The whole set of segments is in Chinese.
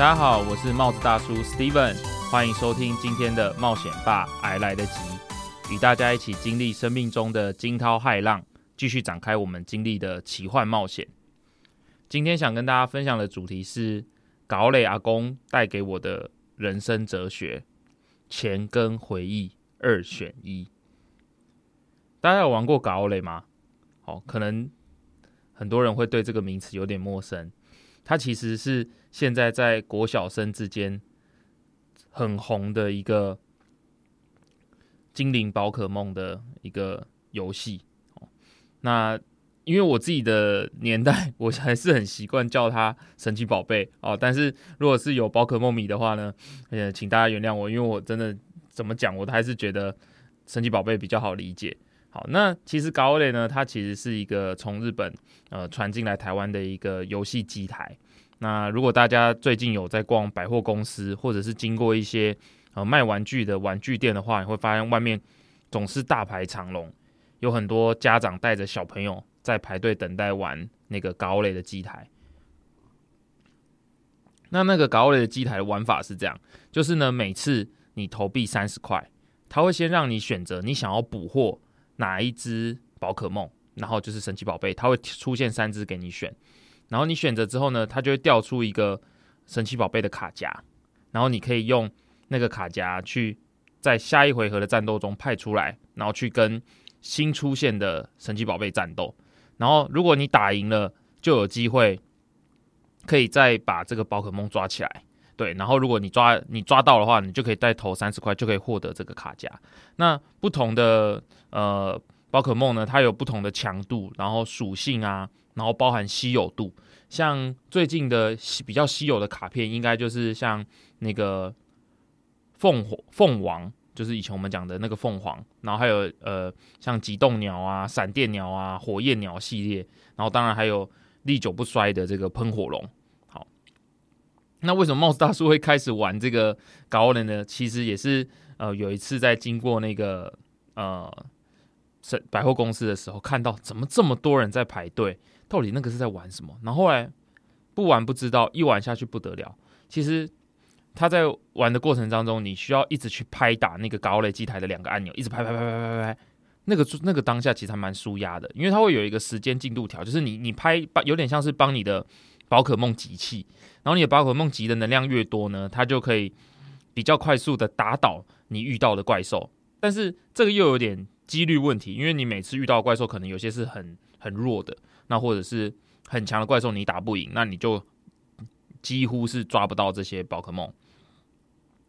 大家好，我是帽子大叔 Steven，欢迎收听今天的冒险吧，还来得及，与大家一起经历生命中的惊涛骇浪，继续展开我们经历的奇幻冒险。今天想跟大家分享的主题是搞磊阿公带给我的人生哲学：钱跟回忆二选一。大家有玩过搞磊吗？哦，可能很多人会对这个名词有点陌生。它其实是现在在国小生之间很红的一个精灵宝可梦的一个游戏。那因为我自己的年代，我还是很习惯叫它神奇宝贝哦。但是如果是有宝可梦迷的话呢，呃，请大家原谅我，因为我真的怎么讲，我都还是觉得神奇宝贝比较好理解。好，那其实高雷呢，它其实是一个从日本呃传进来台湾的一个游戏机台。那如果大家最近有在逛百货公司，或者是经过一些呃卖玩具的玩具店的话，你会发现外面总是大排长龙，有很多家长带着小朋友在排队等待玩那个高雷的机台。那那个高雷的机台的玩法是这样，就是呢，每次你投币三十块，他会先让你选择你想要捕获。哪一只宝可梦，然后就是神奇宝贝，它会出现三只给你选，然后你选择之后呢，它就会调出一个神奇宝贝的卡夹，然后你可以用那个卡夹去在下一回合的战斗中派出来，然后去跟新出现的神奇宝贝战斗，然后如果你打赢了，就有机会可以再把这个宝可梦抓起来。对，然后如果你抓你抓到的话，你就可以再投三十块，就可以获得这个卡夹。那不同的呃宝可梦呢，它有不同的强度，然后属性啊，然后包含稀有度。像最近的比较稀有的卡片，应该就是像那个凤凰凤凰，就是以前我们讲的那个凤凰，然后还有呃像极冻鸟啊、闪电鸟啊、火焰鸟系列，然后当然还有历久不衰的这个喷火龙。那为什么帽子大叔会开始玩这个高冷呢？其实也是呃有一次在经过那个呃百百货公司的时候，看到怎么这么多人在排队，到底那个是在玩什么？然后来不玩不知道，一玩下去不得了。其实他在玩的过程当中，你需要一直去拍打那个高雷机台的两个按钮，一直拍拍拍拍拍拍拍，那个那个当下其实还蛮舒压的，因为它会有一个时间进度条，就是你你拍有点像是帮你的。宝可梦集气，然后你的宝可梦集的能量越多呢，它就可以比较快速的打倒你遇到的怪兽。但是这个又有点几率问题，因为你每次遇到怪兽可能有些是很很弱的，那或者是很强的怪兽你打不赢，那你就几乎是抓不到这些宝可梦。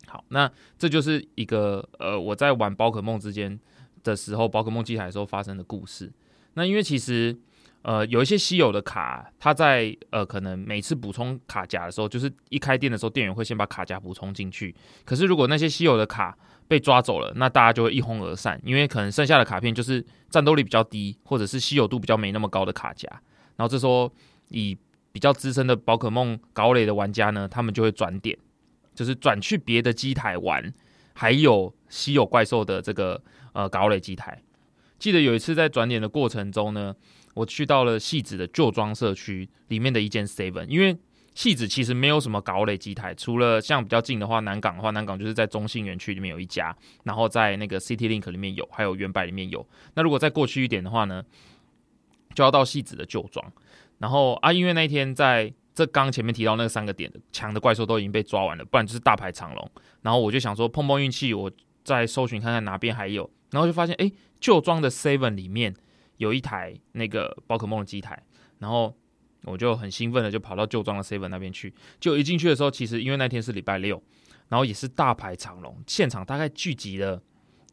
好，那这就是一个呃我在玩宝可梦之间的时候，宝可梦机台的时候发生的故事。那因为其实。呃，有一些稀有的卡，它在呃可能每次补充卡夹的时候，就是一开店的时候，店员会先把卡夹补充进去。可是如果那些稀有的卡被抓走了，那大家就会一哄而散，因为可能剩下的卡片就是战斗力比较低，或者是稀有度比较没那么高的卡夹。然后这时候以比较资深的宝可梦高垒的玩家呢，他们就会转点，就是转去别的机台玩，还有稀有怪兽的这个呃高垒机台。记得有一次在转点的过程中呢。我去到了戏子的旧装社区里面的一间 Seven，因为戏子其实没有什么高垒机台，除了像比较近的话，南港的话，南港就是在中信园区里面有一家，然后在那个 City Link 里面有，还有原百里面有。那如果再过去一点的话呢，就要到戏子的旧装。然后啊，因为那一天在这刚前面提到那三个点强的怪兽都已经被抓完了，不然就是大排长龙。然后我就想说碰碰运气，我再搜寻看看哪边还有，然后就发现哎，旧装的 Seven 里面。有一台那个宝可梦的机台，然后我就很兴奋的就跑到旧装的 Seven 那边去。就一进去的时候，其实因为那天是礼拜六，然后也是大排长龙，现场大概聚集了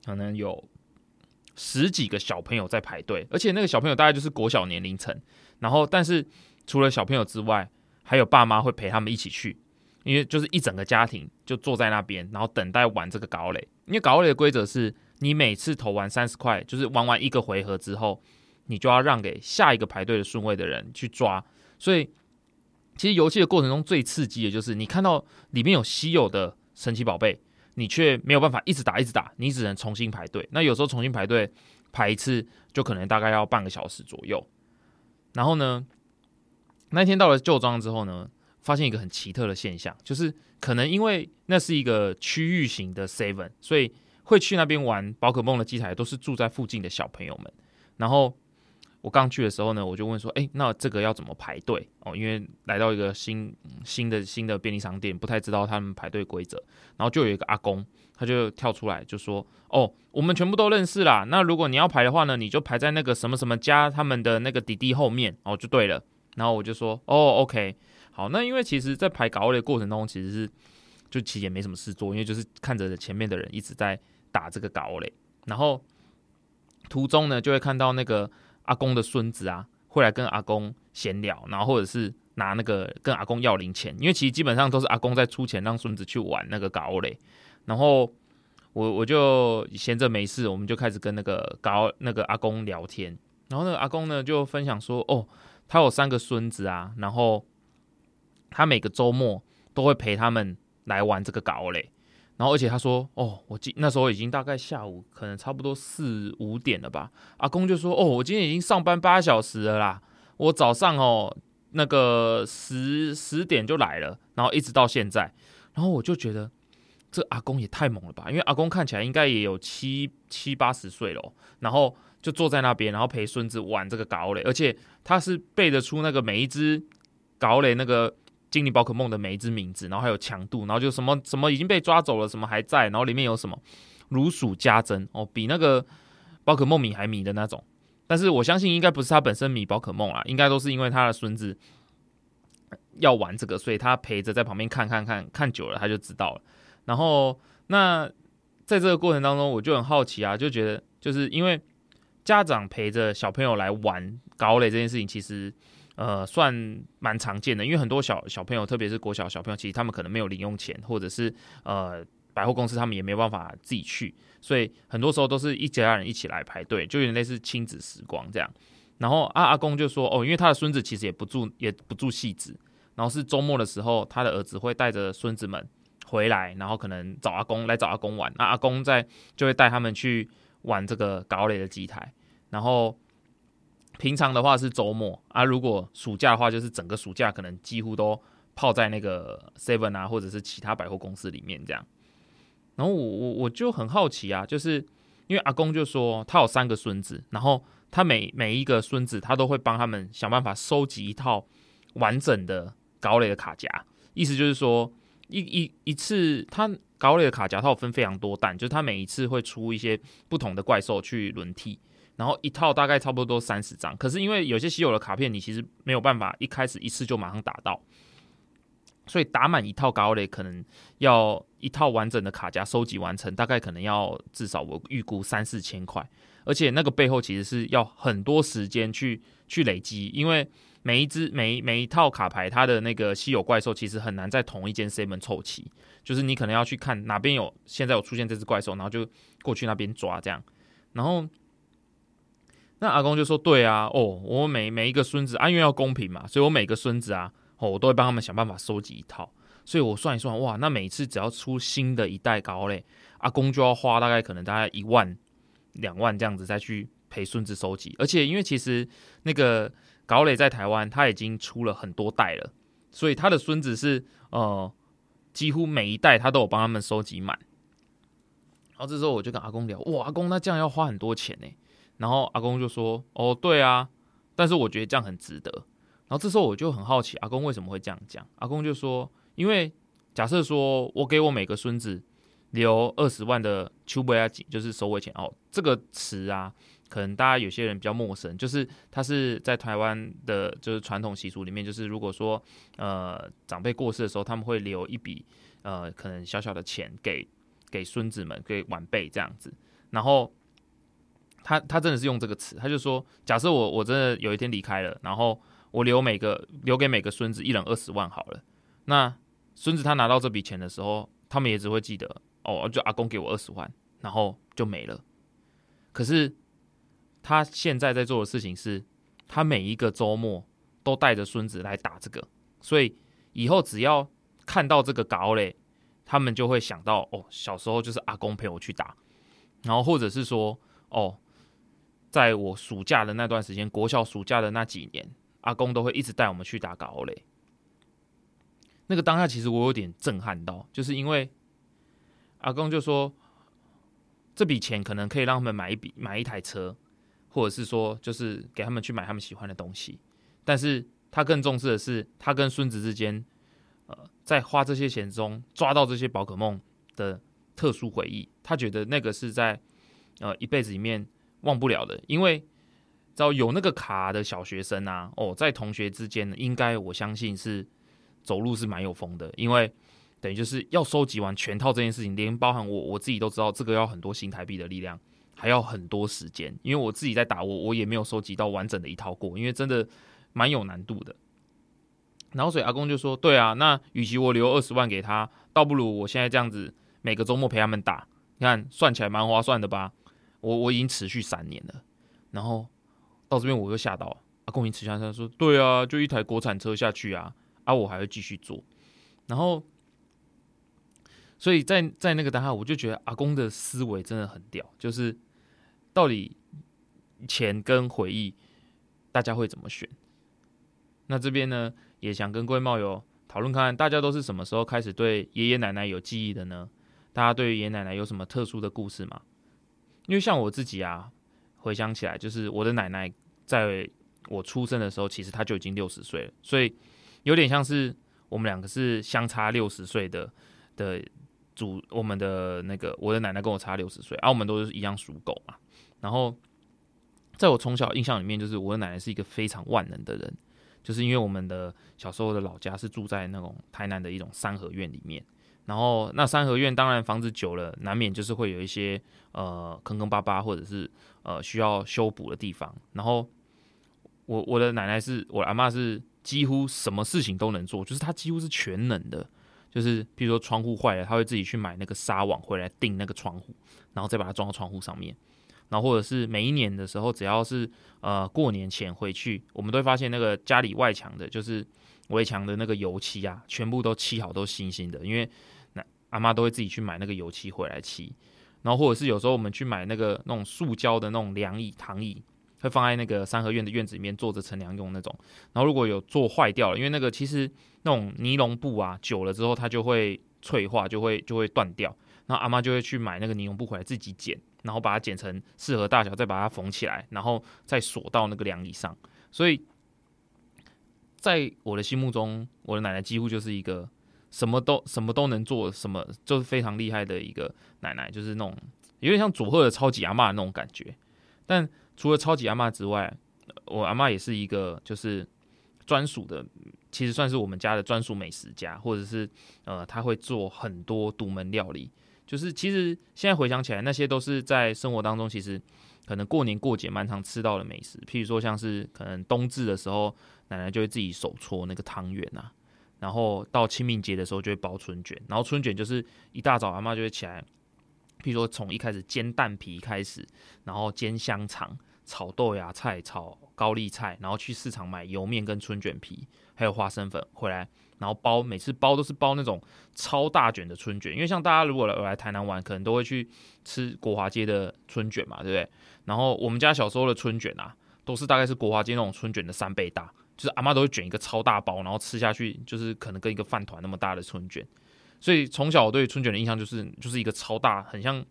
可能有十几个小朋友在排队，而且那个小朋友大概就是国小年龄层。然后，但是除了小朋友之外，还有爸妈会陪他们一起去，因为就是一整个家庭就坐在那边，然后等待玩这个高垒。因为高垒的规则是你每次投完三十块，就是玩完一个回合之后。你就要让给下一个排队的顺位的人去抓，所以其实游戏的过程中最刺激的就是你看到里面有稀有的神奇宝贝，你却没有办法一直打一直打，你只能重新排队。那有时候重新排队排一次就可能大概要半个小时左右。然后呢，那天到了旧庄之后呢，发现一个很奇特的现象，就是可能因为那是一个区域型的 seven，所以会去那边玩宝可梦的机台都是住在附近的小朋友们。然后我刚去的时候呢，我就问说：“哎，那这个要怎么排队？”哦，因为来到一个新新的新的便利商店，不太知道他们排队规则。然后就有一个阿公，他就跳出来就说：“哦，我们全部都认识啦。那如果你要排的话呢，你就排在那个什么什么家他们的那个弟弟后面哦，就对了。”然后我就说：“哦，OK。”好，那因为其实，在排搞的过程中，其实是就其实也没什么事做，因为就是看着前面的人一直在打这个搞嘞，然后途中呢就会看到那个阿公的孙子啊，会来跟阿公闲聊，然后或者是拿那个跟阿公要零钱，因为其实基本上都是阿公在出钱让孙子去玩那个高嘞，然后我我就闲着没事，我们就开始跟那个高那个阿公聊天，然后那个阿公呢就分享说，哦，他有三个孙子啊，然后。他每个周末都会陪他们来玩这个高嘞，然后而且他说，哦，我今那时候已经大概下午可能差不多四五点了吧。阿公就说，哦，我今天已经上班八小时了啦，我早上哦那个十十点就来了，然后一直到现在，然后我就觉得这阿公也太猛了吧，因为阿公看起来应该也有七七八十岁了，然后就坐在那边，然后陪孙子玩这个搞嘞，而且他是背得出那个每一只搞嘞那个。精灵宝可梦的每一只名字，然后还有强度，然后就什么什么已经被抓走了，什么还在，然后里面有什么如数家珍哦，比那个宝可梦迷还迷的那种。但是我相信应该不是他本身迷宝可梦啊，应该都是因为他的孙子要玩这个，所以他陪着在旁边看看看看久了他就知道了。然后那在这个过程当中，我就很好奇啊，就觉得就是因为家长陪着小朋友来玩高垒这件事情，其实。呃，算蛮常见的，因为很多小小朋友，特别是国小小朋友，其实他们可能没有零用钱，或者是呃百货公司他们也没办法自己去，所以很多时候都是一家人一起来排队，就有点类似亲子时光这样。然后阿阿公就说，哦，因为他的孙子其实也不住也不住戏子，然后是周末的时候，他的儿子会带着孙子们回来，然后可能找阿公来找阿公玩，那阿公在就会带他们去玩这个高垒的机台，然后。平常的话是周末啊，如果暑假的话，就是整个暑假可能几乎都泡在那个 Seven 啊，或者是其他百货公司里面这样。然后我我我就很好奇啊，就是因为阿公就说他有三个孙子，然后他每每一个孙子他都会帮他们想办法收集一套完整的高垒的卡夹，意思就是说一一一次他高垒的卡夹套分非常多弹，就是它每一次会出一些不同的怪兽去轮替。然后一套大概差不多三十张，可是因为有些稀有的卡片，你其实没有办法一开始一次就马上打到，所以打满一套高垒可能要一套完整的卡夹收集完成，大概可能要至少我预估三四千块，而且那个背后其实是要很多时间去去累积，因为每一只每每一套卡牌它的那个稀有怪兽其实很难在同一间 C 门凑齐，就是你可能要去看哪边有现在有出现这只怪兽，然后就过去那边抓这样，然后。那阿公就说：“对啊，哦，我每每一个孙子，啊，因为要公平嘛，所以我每个孙子啊，哦，我都会帮他们想办法收集一套。所以我算一算，哇，那每次只要出新的一代高嘞，阿公就要花大概可能大概一万、两万这样子再去陪孙子收集。而且因为其实那个高磊在台湾他已经出了很多代了，所以他的孙子是呃，几乎每一代他都有帮他们收集满。然后这时候我就跟阿公聊，哇，阿公那这样要花很多钱呢。”然后阿公就说：“哦，对啊，但是我觉得这样很值得。”然后这时候我就很好奇，阿公为什么会这样讲？阿公就说：“因为假设说我给我每个孙子留二十万的丘伯亚锦，就是收尾钱哦。这个词啊，可能大家有些人比较陌生，就是它是在台湾的，就是传统习俗里面，就是如果说呃长辈过世的时候，他们会留一笔呃可能小小的钱给给孙子们，给晚辈这样子，然后。”他他真的是用这个词，他就说：假设我我真的有一天离开了，然后我留每个留给每个孙子一人二十万好了。那孙子他拿到这笔钱的时候，他们也只会记得哦，就阿公给我二十万，然后就没了。可是他现在在做的事情是，他每一个周末都带着孙子来打这个，所以以后只要看到这个高嘞，他们就会想到哦，小时候就是阿公陪我去打，然后或者是说哦。在我暑假的那段时间，国小暑假的那几年，阿公都会一直带我们去打高垒。那个当下其实我有点震撼到，就是因为阿公就说这笔钱可能可以让他们买一笔买一台车，或者是说就是给他们去买他们喜欢的东西，但是他更重视的是他跟孙子之间，呃，在花这些钱中抓到这些宝可梦的特殊回忆，他觉得那个是在呃一辈子里面忘不了的，因为。只要有那个卡的小学生啊，哦，在同学之间，应该我相信是走路是蛮有风的，因为等于就是要收集完全套这件事情，连包含我我自己都知道，这个要很多新台币的力量，还要很多时间，因为我自己在打我，我也没有收集到完整的一套过，因为真的蛮有难度的。然后所以阿公就说：“对啊，那与其我留二十万给他，倒不如我现在这样子每个周末陪他们打，你看算起来蛮划算的吧？我我已经持续三年了，然后。”到这边我又吓到，阿公一吃下他说：“对啊，就一台国产车下去啊，啊，我还会继续做。”然后，所以在在那个当下，我就觉得阿公的思维真的很屌，就是到底钱跟回忆，大家会怎么选？那这边呢，也想跟各位猫友讨论看，大家都是什么时候开始对爷爷奶奶有记忆的呢？大家对于爷爷奶奶有什么特殊的故事吗？因为像我自己啊。回想起来，就是我的奶奶在我出生的时候，其实她就已经六十岁了，所以有点像是我们两个是相差六十岁的的主，我们的那个我的奶奶跟我差六十岁，而我们都是一样属狗嘛。然后在我从小印象里面，就是我的奶奶是一个非常万能的人，就是因为我们的小时候的老家是住在那种台南的一种三合院里面。然后那三合院当然房子久了，难免就是会有一些呃坑坑巴巴或者是呃需要修补的地方。然后我我的奶奶是我阿妈是几乎什么事情都能做，就是她几乎是全能的。就是比如说窗户坏了，她会自己去买那个纱网回来钉那个窗户，然后再把它装到窗户上面。然后或者是每一年的时候，只要是呃过年前回去，我们都会发现那个家里外墙的就是围墙的那个油漆啊，全部都漆好，都新新的，因为那。阿妈都会自己去买那个油漆回来漆，然后或者是有时候我们去买那个那种塑胶的那种凉椅、躺椅，会放在那个三合院的院子里面坐着乘凉用那种。然后如果有做坏掉了，因为那个其实那种尼龙布啊，久了之后它就会脆化，就会就会断掉。然后阿妈就会去买那个尼龙布回来自己剪，然后把它剪成适合大小，再把它缝起来，然后再锁到那个凉椅上。所以在我的心目中，我的奶奶几乎就是一个。什么都什么都能做，什么就是非常厉害的一个奶奶，就是那种有点像佐贺的超级阿妈那种感觉。但除了超级阿妈之外，我阿妈也是一个就是专属的，其实算是我们家的专属美食家，或者是呃，他会做很多独门料理。就是其实现在回想起来，那些都是在生活当中，其实可能过年过节蛮常吃到的美食。譬如说，像是可能冬至的时候，奶奶就会自己手搓那个汤圆啊。然后到清明节的时候就会包春卷，然后春卷就是一大早阿妈就会起来，譬如说从一开始煎蛋皮开始，然后煎香肠、炒豆芽菜、炒高丽菜，然后去市场买油面跟春卷皮，还有花生粉回来，然后包，每次包都是包那种超大卷的春卷，因为像大家如果来来台南玩，可能都会去吃国华街的春卷嘛，对不对？然后我们家小时候的春卷啊，都是大概是国华街那种春卷的三倍大。就是阿妈都会卷一个超大包，然后吃下去就是可能跟一个饭团那么大的春卷，所以从小我对春卷的印象就是就是一个超大，很像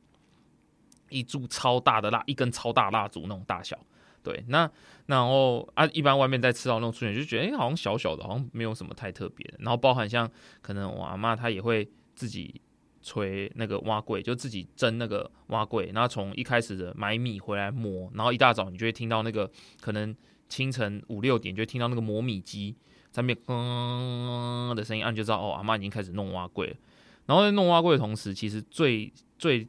一柱超大的蜡，一根超大蜡烛那种大小。对，那然后啊，一般外面在吃到那种春卷就觉得哎，好像小小的，好像没有什么太特别的。然后包含像可能我阿妈她也会自己吹那个挖柜，就自己蒸那个挖柜，然后从一开始的买米回来磨，然后一大早你就会听到那个可能。清晨五六点就会听到那个磨米机在那边嗯的声音，按就知道哦，阿妈已经开始弄挖柜了。然后在弄挖柜的同时，其实最最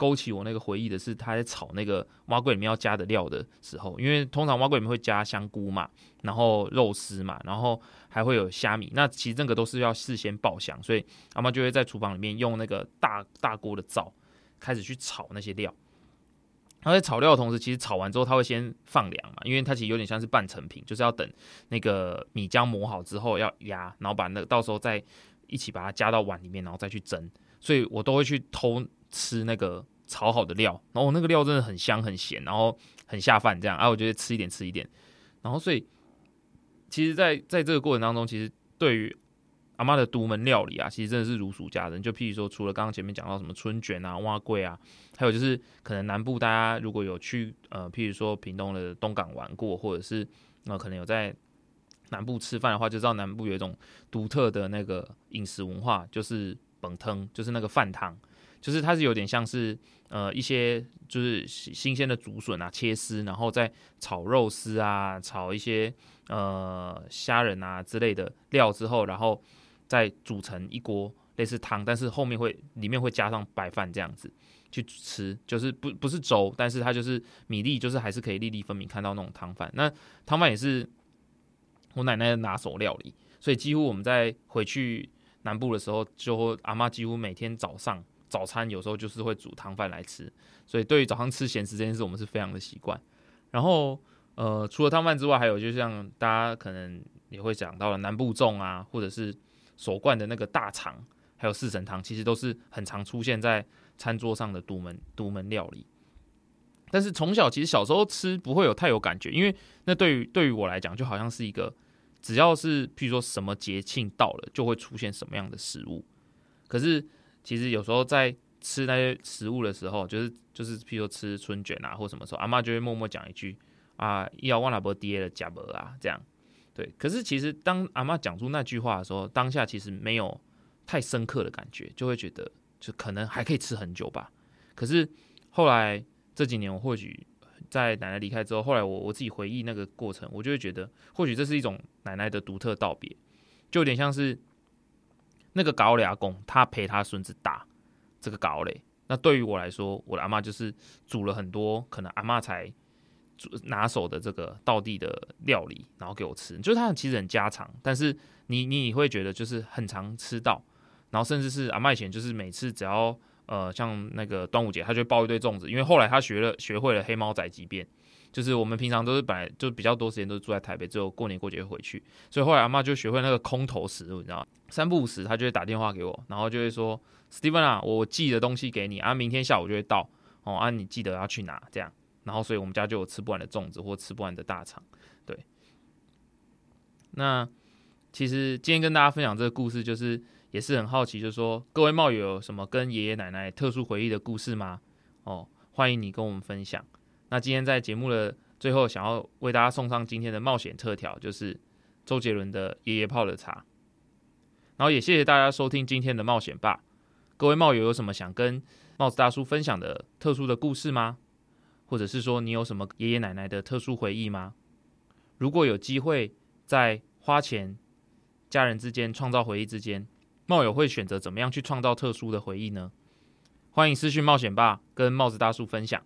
勾起我那个回忆的是，他在炒那个蛙柜里面要加的料的时候，因为通常蛙柜里面会加香菇嘛，然后肉丝嘛，然后还会有虾米。那其实这个都是要事先爆香，所以阿妈就会在厨房里面用那个大大锅的灶开始去炒那些料。它在炒料的同时，其实炒完之后，它会先放凉嘛，因为它其实有点像是半成品，就是要等那个米浆磨好之后要压，然后把那到时候再一起把它加到碗里面，然后再去蒸。所以我都会去偷吃那个炒好的料，然后那个料真的很香很咸，然后很下饭这样。啊，我觉得吃一点吃一点。然后所以，其实，在在这个过程当中，其实对于阿妈的独门料理啊，其实真的是如数家珍。就譬如说，除了刚刚前面讲到什么春卷啊、蛙桂啊，还有就是可能南部大家如果有去呃，譬如说屏东的东港玩过，或者是呃可能有在南部吃饭的话，就知道南部有一种独特的那个饮食文化，就是本汤，就是那个饭汤，就是它是有点像是呃一些就是新鲜的竹笋啊切丝，然后再炒肉丝啊，炒一些呃虾仁啊之类的料之后，然后。再煮成一锅类似汤，但是后面会里面会加上白饭这样子去吃，就是不不是粥，但是它就是米粒，就是还是可以粒粒分明看到那种汤饭。那汤饭也是我奶奶的拿手料理，所以几乎我们在回去南部的时候，就阿妈几乎每天早上早餐有时候就是会煮汤饭来吃。所以对于早上吃咸食这件事，我们是非常的习惯。然后呃，除了汤饭之外，还有就像大家可能也会讲到了南部粽啊，或者是。所灌的那个大肠，还有四神汤，其实都是很常出现在餐桌上的独门独门料理。但是从小其实小时候吃不会有太有感觉，因为那对于对于我来讲，就好像是一个只要是譬如说什么节庆到了，就会出现什么样的食物。可是其实有时候在吃那些食物的时候，就是就是譬如说吃春卷啊或什么时候，阿妈就会默默讲一句啊，要忘了不爹的假伯啊这样。对，可是其实当阿妈讲出那句话的时候，当下其实没有太深刻的感觉，就会觉得就可能还可以吃很久吧。可是后来这几年，我或许在奶奶离开之后，后来我我自己回忆那个过程，我就会觉得，或许这是一种奶奶的独特道别，就有点像是那个高雷阿公他陪他孙子打这个高雷。那对于我来说，我的阿妈就是煮了很多，可能阿妈才。拿手的这个道地的料理，然后给我吃，就是它其实很家常，但是你你会觉得就是很常吃到，然后甚至是阿妈以前就是每次只要呃像那个端午节，他就包一堆粽子，因为后来他学了学会了黑猫仔几遍，就是我们平常都是本来就比较多时间都是住在台北，只有过年过节回去，所以后来阿妈就学会那个空投食物，你知道吗？三不五时他就会打电话给我，然后就会说，Steven 啊，我寄的东西给你啊，明天下午就会到哦，啊你记得要去拿这样。然后，所以我们家就有吃不完的粽子或吃不完的大肠。对，那其实今天跟大家分享这个故事，就是也是很好奇，就是说各位冒友有什么跟爷爷奶奶特殊回忆的故事吗？哦，欢迎你跟我们分享。那今天在节目的最后，想要为大家送上今天的冒险特调，就是周杰伦的《爷爷泡的茶》。然后也谢谢大家收听今天的冒险吧。各位冒友有什么想跟帽子大叔分享的特殊的故事吗？或者是说你有什么爷爷奶奶的特殊回忆吗？如果有机会在花钱、家人之间创造回忆之间，冒友会选择怎么样去创造特殊的回忆呢？欢迎私讯冒险吧，跟帽子大叔分享。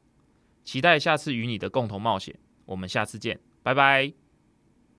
期待下次与你的共同冒险。我们下次见，拜拜。